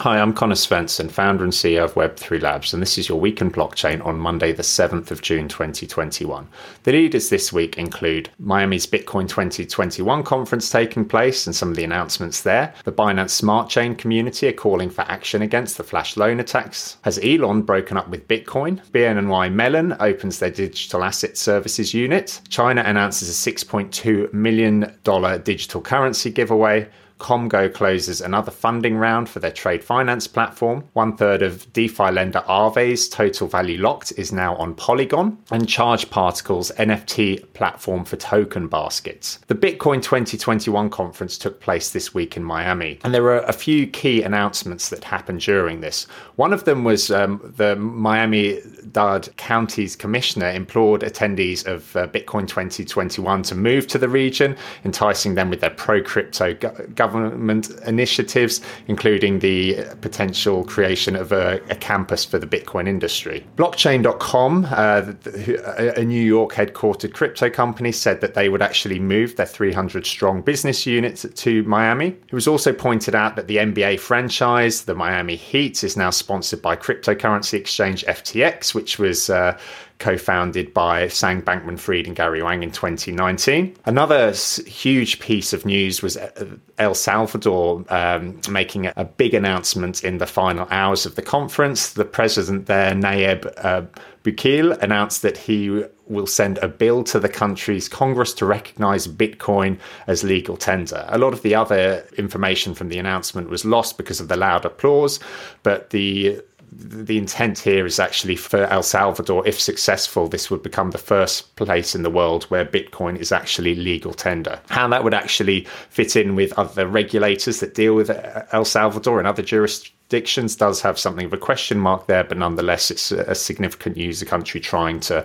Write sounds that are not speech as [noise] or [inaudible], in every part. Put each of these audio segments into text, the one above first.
Hi, I'm Connor Svensson, founder and CEO of Web3 Labs, and this is your Week in Blockchain on Monday, the 7th of June 2021. The leaders this week include Miami's Bitcoin 2021 conference taking place and some of the announcements there. The Binance Smart Chain community are calling for action against the flash loan attacks. Has Elon broken up with Bitcoin? BNY Mellon opens their digital asset services unit. China announces a $6.2 million digital currency giveaway. Komgo closes another funding round for their trade finance platform. One third of DeFi lender Aave's total value locked is now on Polygon, and Charged Particles NFT platform for token baskets. The Bitcoin 2021 conference took place this week in Miami, and there were a few key announcements that happened during this. One of them was um, the Miami Dade County's commissioner implored attendees of uh, Bitcoin 2021 to move to the region, enticing them with their pro crypto government government initiatives, including the potential creation of a, a campus for the Bitcoin industry. Blockchain.com, uh, a New York headquartered crypto company, said that they would actually move their 300 strong business units to Miami. It was also pointed out that the NBA franchise, the Miami Heat, is now sponsored by cryptocurrency exchange FTX, which was uh, co-founded by Sam Bankman-Fried and Gary Wang in 2019. Another huge piece of news was uh, El Salvador um, making a big announcement in the final hours of the conference. The president there, Nayib uh, Bukele, announced that he will send a bill to the country's Congress to recognize Bitcoin as legal tender. A lot of the other information from the announcement was lost because of the loud applause, but the the intent here is actually for El Salvador, if successful, this would become the first place in the world where Bitcoin is actually legal tender. How that would actually fit in with other regulators that deal with El Salvador and other jurisdictions jurisdictions does have something of a question mark there, but nonetheless, it's a significant user country trying to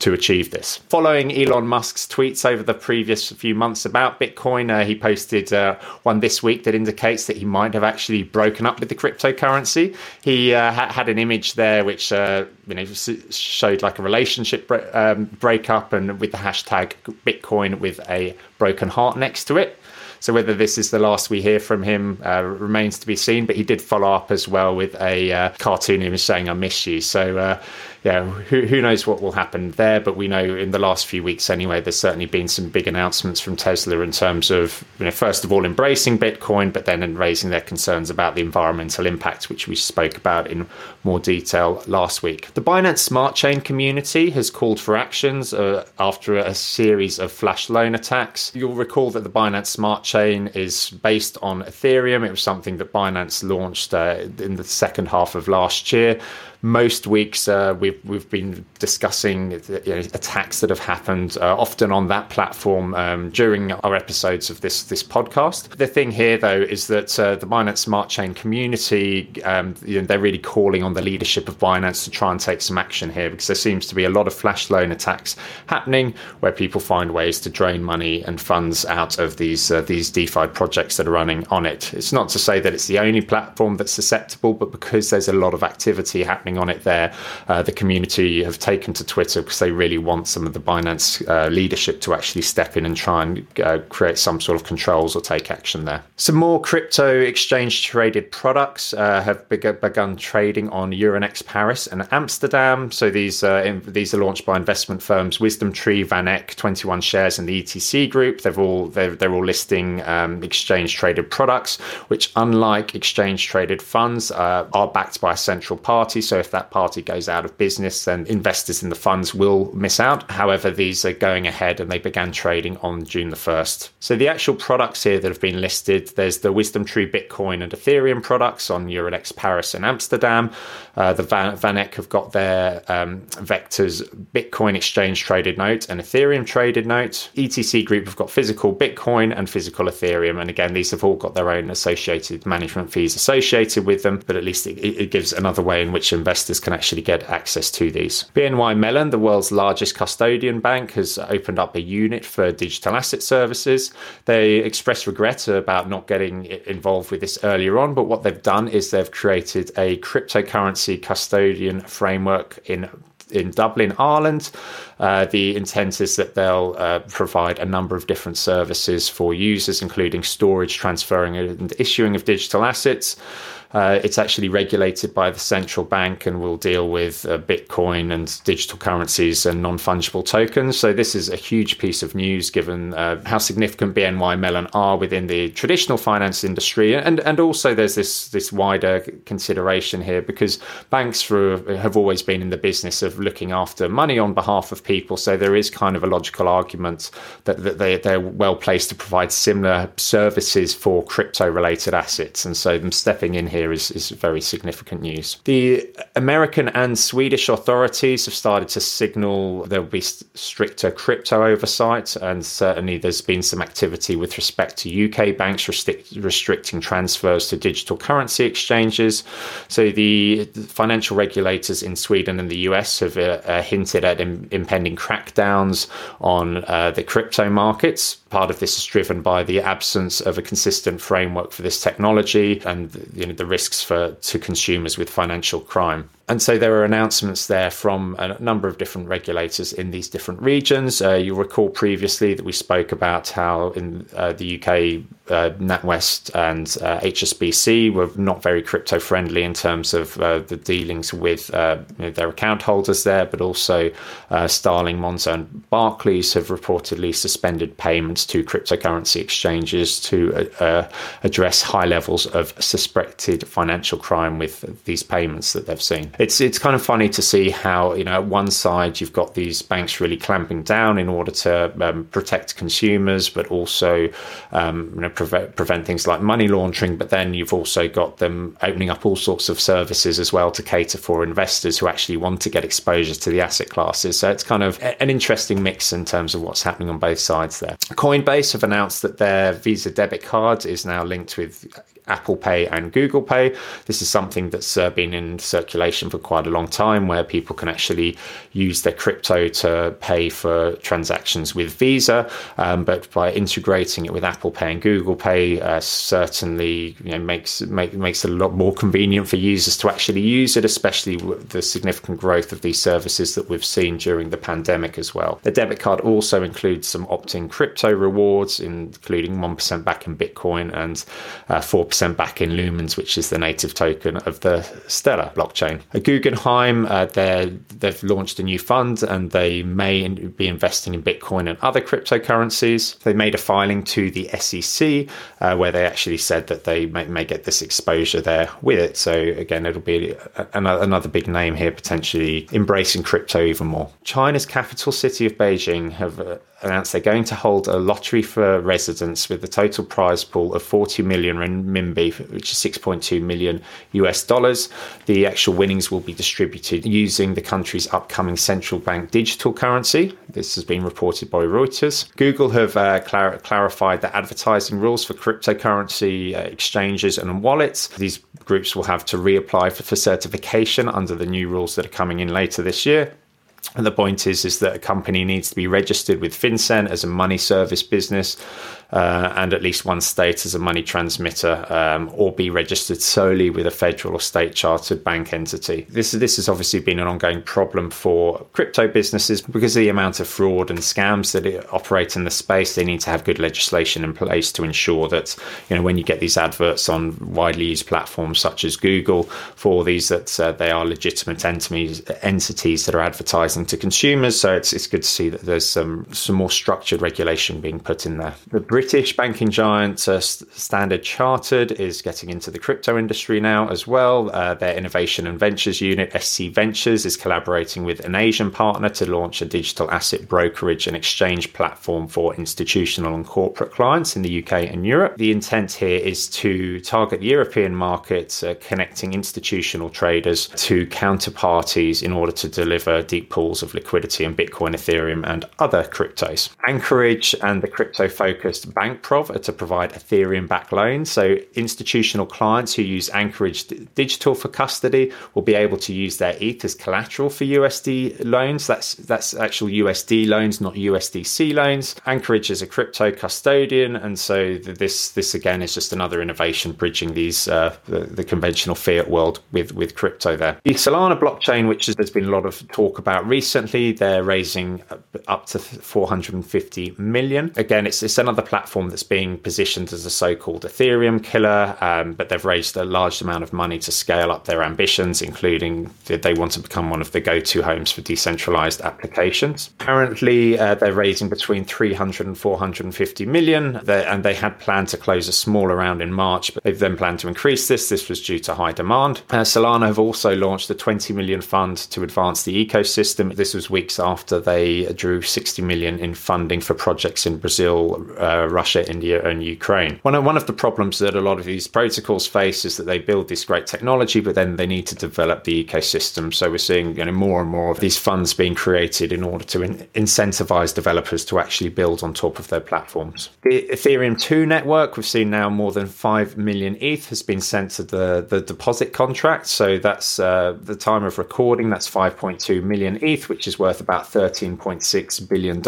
to achieve this. Following Elon Musk's tweets over the previous few months about Bitcoin, uh, he posted uh, one this week that indicates that he might have actually broken up with the cryptocurrency. He uh, ha- had an image there which uh, you know showed like a relationship bre- um, breakup and with the hashtag Bitcoin with a broken heart next to it. So whether this is the last we hear from him uh, remains to be seen. But he did follow up as well with a uh, cartoon image saying "I miss you." So uh, yeah, who, who knows what will happen there? But we know in the last few weeks anyway, there's certainly been some big announcements from Tesla in terms of, you know, first of all, embracing Bitcoin, but then raising their concerns about the environmental impact, which we spoke about in more detail last week. The Binance Smart Chain community has called for actions uh, after a series of flash loan attacks. You'll recall that the Binance Smart Chain is based on Ethereum. It was something that Binance launched uh, in the second half of last year most weeks uh, we've we've been discussing you know, attacks that have happened uh, often on that platform um, during our episodes of this this podcast. The thing here though is that uh, the Binance Smart Chain community um, you know, they're really calling on the leadership of Binance to try and take some action here because there seems to be a lot of flash loan attacks happening where people find ways to drain money and funds out of these uh, these DeFi projects that are running on it. It's not to say that it's the only platform that's susceptible, but because there's a lot of activity happening happening on it there. Uh, the community have taken to Twitter because they really want some of the Binance uh, leadership to actually step in and try and uh, create some sort of controls or take action there. Some more crypto exchange traded products uh, have begun trading on Euronext Paris and Amsterdam. So these uh, in, these are launched by investment firms Wisdom Tree, VanEck, 21 Shares, and the ETC Group. They've all they're, they're all listing um, exchange traded products, which unlike exchange traded funds uh, are backed by a central party. So if that party goes out of business, then investors in the funds will miss out. However, these are going ahead and they began trading on June the 1st. So the actual products here that have been listed there's the Wisdom Tree Bitcoin and Ethereum products on Euronext Paris and Amsterdam. Uh, the Van- VanEck have got their um, Vectors Bitcoin exchange traded note and Ethereum traded note. ETC Group have got physical Bitcoin and physical Ethereum. And again, these have all got their own associated management fees associated with them, but at least it, it gives another way in which investors can actually get access to these. BNY Mellon, the world's largest custodian bank, has opened up a unit for digital asset services. They expressed regret about not getting involved with this earlier on, but what they've done is they've created a cryptocurrency custodian framework in in Dublin, Ireland. Uh, the intent is that they'll uh, provide a number of different services for users, including storage, transferring, and issuing of digital assets. Uh, it's actually regulated by the central bank and will deal with uh, Bitcoin and digital currencies and non fungible tokens. So, this is a huge piece of news given uh, how significant BNY Mellon are within the traditional finance industry. And, and also, there's this, this wider consideration here because banks for, have always been in the business of looking after money on behalf of people. So, there is kind of a logical argument that, that they, they're well placed to provide similar services for crypto related assets. And so, them stepping in here is, is very significant news. The American and Swedish authorities have started to signal there'll be stricter crypto oversight, and certainly there's been some activity with respect to UK banks restrict, restricting transfers to digital currency exchanges. So the financial regulators in Sweden and the US have uh, uh, hinted at Im- impending crackdowns on uh, the crypto markets. Part of this is driven by the absence of a consistent framework for this technology and you know, the risks for to consumers with financial crime. And so there are announcements there from a number of different regulators in these different regions. Uh, you'll recall previously that we spoke about how in uh, the UK, uh, NatWest and HSBC uh, were not very crypto friendly in terms of uh, the dealings with uh, you know, their account holders there, but also Starling, Monzo, and Barclays have reportedly suspended payments to cryptocurrency exchanges to address high levels of suspected financial crime with these payments that they've seen it's it's kind of funny to see how you know at one side you've got these banks really clamping down in order to um, protect consumers, but also um, you know, prevent prevent things like money laundering. But then you've also got them opening up all sorts of services as well to cater for investors who actually want to get exposure to the asset classes. So it's kind of an interesting mix in terms of what's happening on both sides there. Coinbase have announced that their Visa debit card is now linked with Apple Pay and Google Pay. This is something that's uh, been in circulation for quite a long time where people can actually use their crypto to pay for transactions with Visa. Um, but by integrating it with Apple Pay and Google Pay, uh, certainly you know, makes make, makes it a lot more convenient for users to actually use it, especially with the significant growth of these services that we've seen during the pandemic as well. The debit card also includes some opt-in crypto rewards, including 1% back in Bitcoin and uh, 4% percent back in Lumens, which is the native token of the Stellar blockchain. At Guggenheim, uh, they've launched a new fund and they may be investing in Bitcoin and other cryptocurrencies. They made a filing to the SEC uh, where they actually said that they may, may, get this exposure there with it. So again, it'll be another big name here potentially embracing crypto even more. China's capital city of Beijing have uh, announced they're going to hold a lottery for residents with a total prize pool of 40 million renminbi, which is 6.2 million US dollars. The actual winnings will be distributed using the country's upcoming central bank digital currency. This has been reported by Reuters. Google have uh, clar- clarified the advertising rules for cryptocurrency uh, exchanges and wallets. These groups will have to reapply for, for certification under the new rules that are coming in later this year. And the point is, is that a company needs to be registered with FinCEN as a money service business uh, and at least one state as a money transmitter, um, or be registered solely with a federal or state chartered bank entity. This this has obviously been an ongoing problem for crypto businesses because of the amount of fraud and scams that operate in the space. They need to have good legislation in place to ensure that you know when you get these adverts on widely used platforms such as Google for these that uh, they are legitimate entities entities that are advertising to consumers. So it's it's good to see that there's some some more structured regulation being put in there. The British banking giant uh, Standard Chartered is getting into the crypto industry now as well. Uh, their innovation and ventures unit, SC Ventures, is collaborating with an Asian partner to launch a digital asset brokerage and exchange platform for institutional and corporate clients in the UK and Europe. The intent here is to target the European markets, uh, connecting institutional traders to counterparties in order to deliver deep pools of liquidity in Bitcoin, Ethereum, and other cryptos. Anchorage and the crypto focused Bankprov to provide Ethereum backed loans. So institutional clients who use Anchorage Digital for custody will be able to use their ETH as collateral for USD loans. That's that's actual USD loans, not USDC loans. Anchorage is a crypto custodian, and so this this again is just another innovation bridging these uh, the, the, conventional fiat world with with crypto. There, the Solana blockchain, which there's been a lot of talk about recently, they're raising up to 450 million. Again, it's it's another platform platform that's being positioned as a so-called Ethereum killer, um, but they've raised a large amount of money to scale up their ambitions, including that they want to become one of the go-to homes for decentralized applications. Currently, uh, they're raising between 300 and 450 million, and they had planned to close a smaller round in March, but they've then planned to increase this. This was due to high demand. Uh, Solana have also launched a 20 million fund to advance the ecosystem. This was weeks after they drew 60 million in funding for projects in Brazil, uh, Russia, India, and Ukraine. One of, one of the problems that a lot of these protocols face is that they build this great technology, but then they need to develop the ecosystem. So we're seeing you know, more and more of these funds being created in order to in- incentivize developers to actually build on top of their platforms. The Ethereum 2 network, we've seen now more than 5 million ETH has been sent to the, the deposit contract. So that's uh, the time of recording, that's 5.2 million ETH, which is worth about $13.6 billion.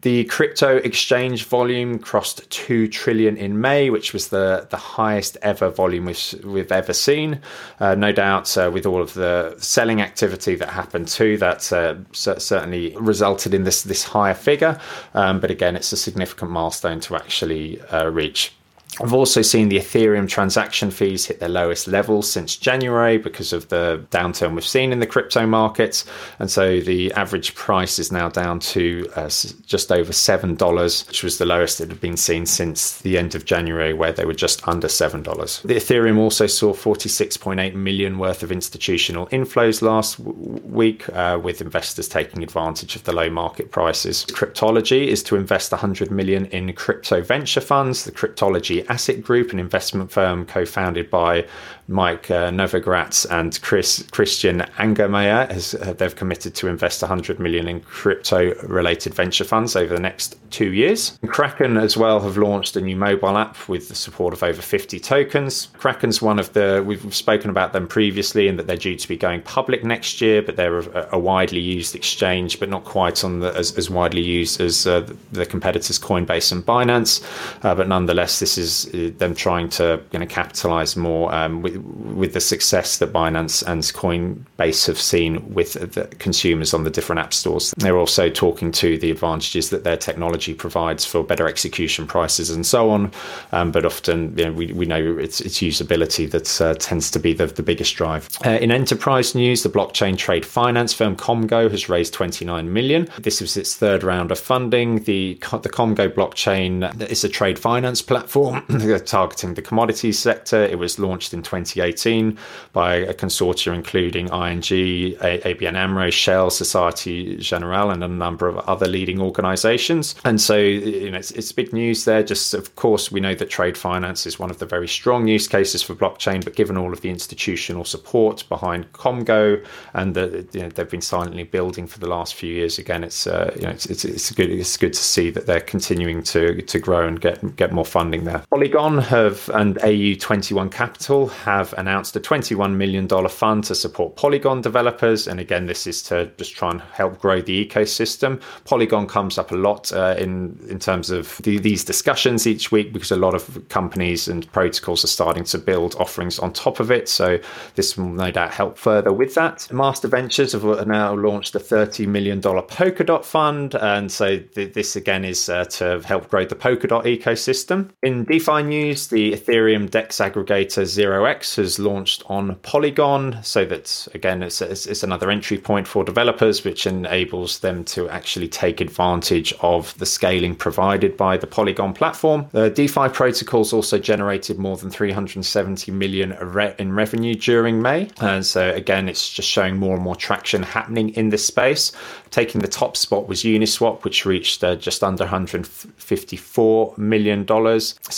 The crypto exchange volume crossed 2 trillion in May, which was the, the highest ever volume we've, we've ever seen. Uh, no doubt, uh, with all of the selling activity that happened too, that uh, certainly resulted in this, this higher figure. Um, but again, it's a significant milestone to actually uh, reach. I've also seen the Ethereum transaction fees hit their lowest levels since January because of the downturn we've seen in the crypto markets. And so the average price is now down to uh, just over $7, which was the lowest it had been seen since the end of January, where they were just under $7. The Ethereum also saw 46.8 million worth of institutional inflows last w- week, uh, with investors taking advantage of the low market prices. Cryptology is to invest 100 million in crypto venture funds. The Cryptology Asset Group, an investment firm co-founded by Mike uh, Novogratz and Chris Christian Angermeyer. has uh, they've committed to invest 100 million in crypto-related venture funds over the next two years. Kraken as well have launched a new mobile app with the support of over 50 tokens. Kraken's one of the we've spoken about them previously, and that they're due to be going public next year, but they're a, a widely used exchange, but not quite on the as, as widely used as uh, the competitors Coinbase and Binance. Uh, but nonetheless, this is uh, them trying to you know capitalize more um, with with the success that Binance and Coinbase have seen with the consumers on the different app stores. They're also talking to the advantages that their technology provides for better execution prices and so on. Um, but often, you know, we, we know it's, it's usability that uh, tends to be the, the biggest drive. Uh, in enterprise news, the blockchain trade finance firm Komgo has raised 29 million. This was its third round of funding. The the Komgo blockchain is a trade finance platform [clears throat] targeting the commodities sector. It was launched in 2018 by a consortium including ING, ABN AMRO, Shell, Societe Generale, and a number of other leading organizations. And so, you know, it's, it's big news there. Just, of course, we know that trade finance is one of the very strong use cases for blockchain, but given all of the institutional support behind Komgo and that you know, they've been silently building for the last few years, again, it's, uh, you know, it's, it's, it's, good, it's good to see that they're continuing to, to grow and get, get more funding there. Polygon have and AU21 Capital have announced a $21 million fund to support Polygon developers. And again, this is to just try and help grow the ecosystem. Polygon comes up a lot uh, in, in terms of the, these discussions each week because a lot of companies and protocols are starting to build offerings on top of it. So this will no doubt help further with that. Master Ventures have now launched a $30 million Polkadot fund. And so th- this again is uh, to help grow the Polkadot ecosystem. In DeFi news, the Ethereum DEX aggregator 0x has launched on Polygon. So that, again, it's, it's, it's, another entry point for developers, which enables them to actually take advantage of the scaling provided by the Polygon platform. The DeFi protocols also generated more than 370 million in revenue during May. And so, again, it's just showing more and more traction happening in this space. Taking the top spot was Uniswap, which reached uh, just under $154 million.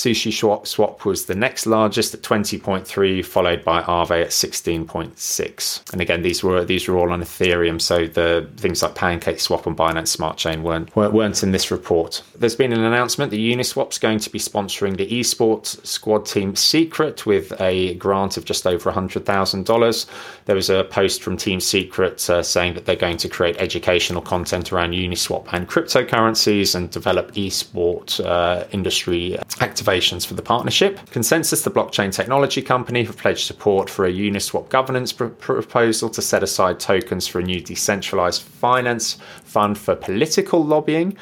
Sushi Swap, was the next largest at 20.3, followed by Aave at 16.6. And again, these were these were all on Ethereum, so the things like Pancake Swap and Binance Smart Chain weren't weren't in this report. There's been an announcement that Uniswap's going to be sponsoring the esports squad team Secret with a grant of just over $100,000. There was a post from Team Secret uh, saying that they're going to create educational content around Uniswap and cryptocurrencies and develop esports uh, industry activation for the partnership. ConsenSys, the blockchain technology company, have pledged support for a Uniswap governance pr- proposal to set aside tokens for a new decentralized finance fund for political lobbying.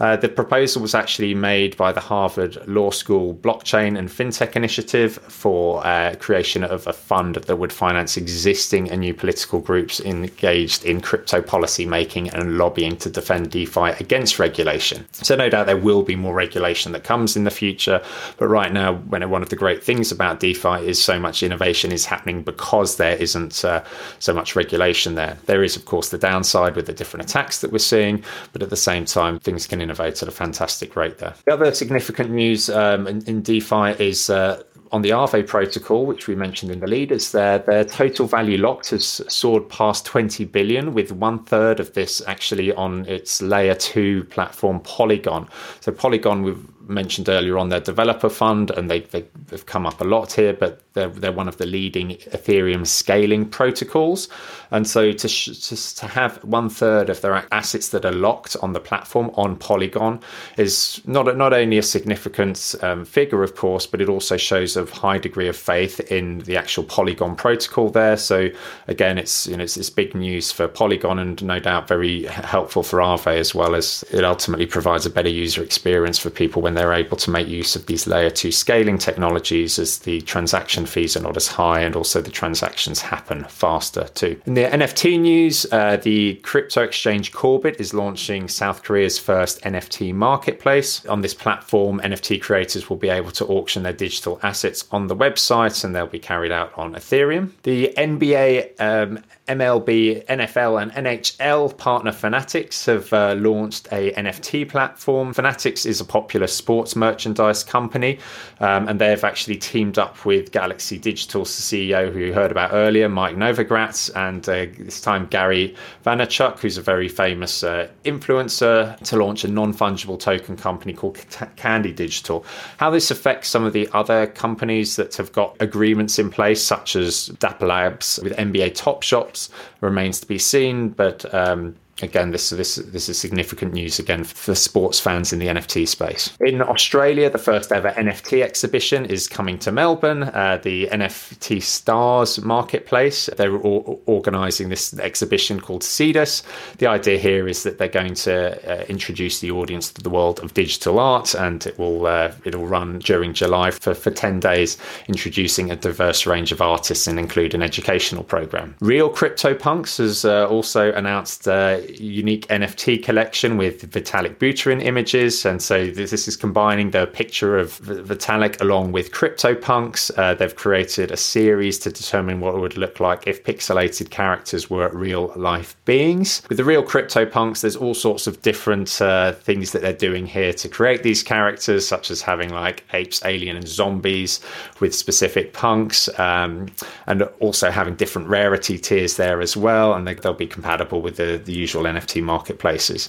Uh, the proposal was actually made by the Harvard Law School Blockchain and FinTech Initiative for uh, creation of a fund that would finance existing and new political groups engaged in crypto policy making and lobbying to defend DeFi against regulation. So no doubt there will be more regulation that comes in the future, but right now, one of the great things about DeFi is so much innovation is happening because there isn't uh, so much regulation there. There is, of course, the downside with the different attacks that we're seeing, but at the same time, things can innovate at a fantastic rate there. The other significant news um, in, in, DeFi is uh, on the Aave protocol, which we mentioned in the leaders there, their total value locked has soared past 20 billion, with one third of this actually on its layer two platform Polygon. So Polygon, we've mentioned earlier on their developer fund, and they, they, have come up a lot here, but they're, they're one of the leading Ethereum scaling protocols. And so to, sh- to have one third of their assets that are locked on the platform on Polygon is not, not only a significant um, figure, of course, but it also shows a high degree of faith in the actual Polygon protocol there. So again, it's, you know, it's, it's big news for Polygon and no doubt very helpful for Aave as well as it ultimately provides a better user experience for people when they're able to make use of these layer two scaling technologies as the transaction fees are not as high and also the transactions happen faster too. In the NFT news, uh, the crypto exchange Korbit is launching South Korea's first NFT marketplace. On this platform, NFT creators will be able to auction their digital assets on the website and they'll be carried out on Ethereum. The NBA um, MLB, NFL, and NHL partner Fanatics have uh, launched a NFT platform. Fanatics is a popular sports merchandise company, um, and they've actually teamed up with Galaxy Digital's CEO, who you heard about earlier, Mike Novogratz, and uh, this time Gary Vaynerchuk, who's a very famous uh, influencer, to launch a non-fungible token company called Candy Digital. How this affects some of the other companies that have got agreements in place, such as Dapper Labs with NBA Top Shots remains to be seen, but um, again, this this this is significant news again for sports fans in the NFT space. In Australia, the first ever NFT exhibition is coming to Melbourne. Uh, the NFT Stars Marketplace. They're all organising this exhibition called Cedus. The idea here is that they're going to uh, introduce the audience to the world of digital art, and it will uh, it'll run during July for for ten days, introducing a diverse range of artists and include an educational program. Real CryptoPunks has uh, also announced uh, unique NFT collection with Vitalik Buterin images. And so this, is combining the picture of Vitalik along with CryptoPunks. Uh, they've created a series to determine what it would look like if pixelated characters were real life beings. With the real CryptoPunks, there's all sorts of different uh, things that they're doing here to create these characters, such as having like apes, alien, and zombies with specific punks, um, and also having different rarity tiers there as well. And they, will be compatible with the, the usual NFT marketplaces.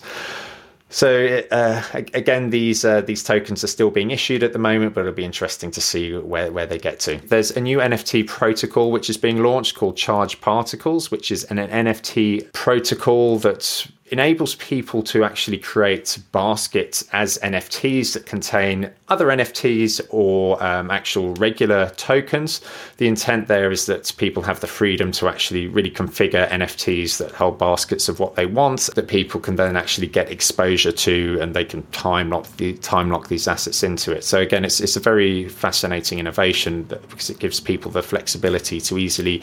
So uh, again, these uh, these tokens are still being issued at the moment, but it'll be interesting to see where, where they get to. There's a new NFT protocol which is being launched called Charged Particles, which is an, an NFT protocol that enables people to actually create baskets as NFTs that contain other NFTs or um, actual regular tokens. The intent there is that people have the freedom to actually really configure NFTs that hold baskets of what they want, that people can then actually get exposure to, and they can time lock the time lock these assets into it. So again, it's it's a very fascinating innovation because it gives people the flexibility to easily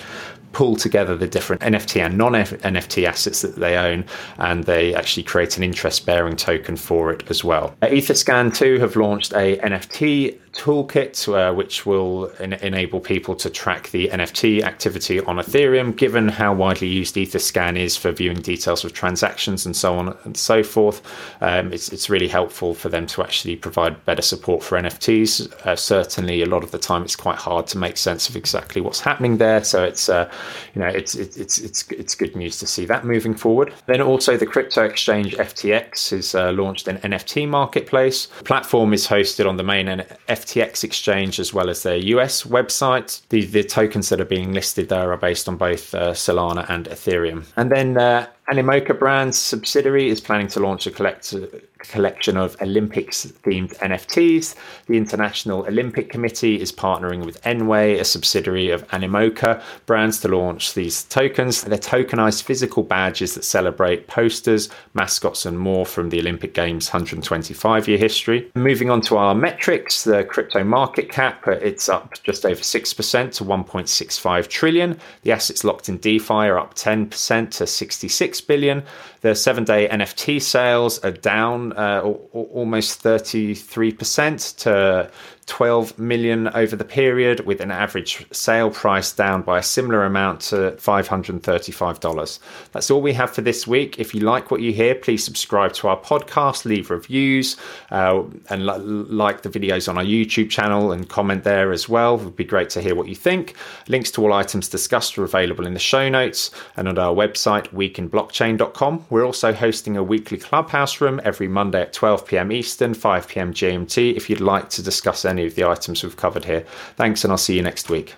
pull together the different NFT and non NFT assets that they own, and they actually create an interest bearing token for it as well. Etherscan too have launched a NFT toolkit, uh, which will en- enable people to track the NFT activity on Ethereum, given how widely used Etherscan is for viewing details of transactions and so on and so forth. Um, it's, it's really helpful for them to actually provide better support for NFTs. Uh, certainly, a lot of the time, it's quite hard to make sense of exactly what's happening there. So it's uh, you know it's it's it's it's good news to see that moving forward. Then also the crypto exchange FTX has uh, launched an NFT marketplace. The platform is hosted on the main FTX FTX exchange as well as their US website. The, the tokens that are being listed there are based on both uh, Solana and Ethereum. And then uh, Animoca Brands subsidiary is planning to launch a collect- collection of Olympics themed NFTs. The International Olympic Committee is partnering with Nway, a subsidiary of Animoca Brands, to launch these tokens. They're tokenized physical badges that celebrate posters, mascots, and more from the Olympic Games 125 year history. Moving on to our metrics, the crypto market cap, uh, it's up just over 6% to 1.65 trillion. The assets locked in DeFi are up 10% to 66 billion. The seven day NFT sales are down uh, almost 33% to 12 million over the period, with an average sale price down by a similar amount to $535. That's all we have for this week. If you like what you hear, please subscribe to our podcast, leave reviews, uh, and li- like the videos on our YouTube channel and comment there as well. It would be great to hear what you think. Links to all items discussed are available in the show notes and on our website, weekinblockchain.com. We're also hosting a weekly clubhouse room every Monday at 12 pm Eastern, 5 pm GMT if you'd like to discuss any of the items we've covered here. Thanks, and I'll see you next week.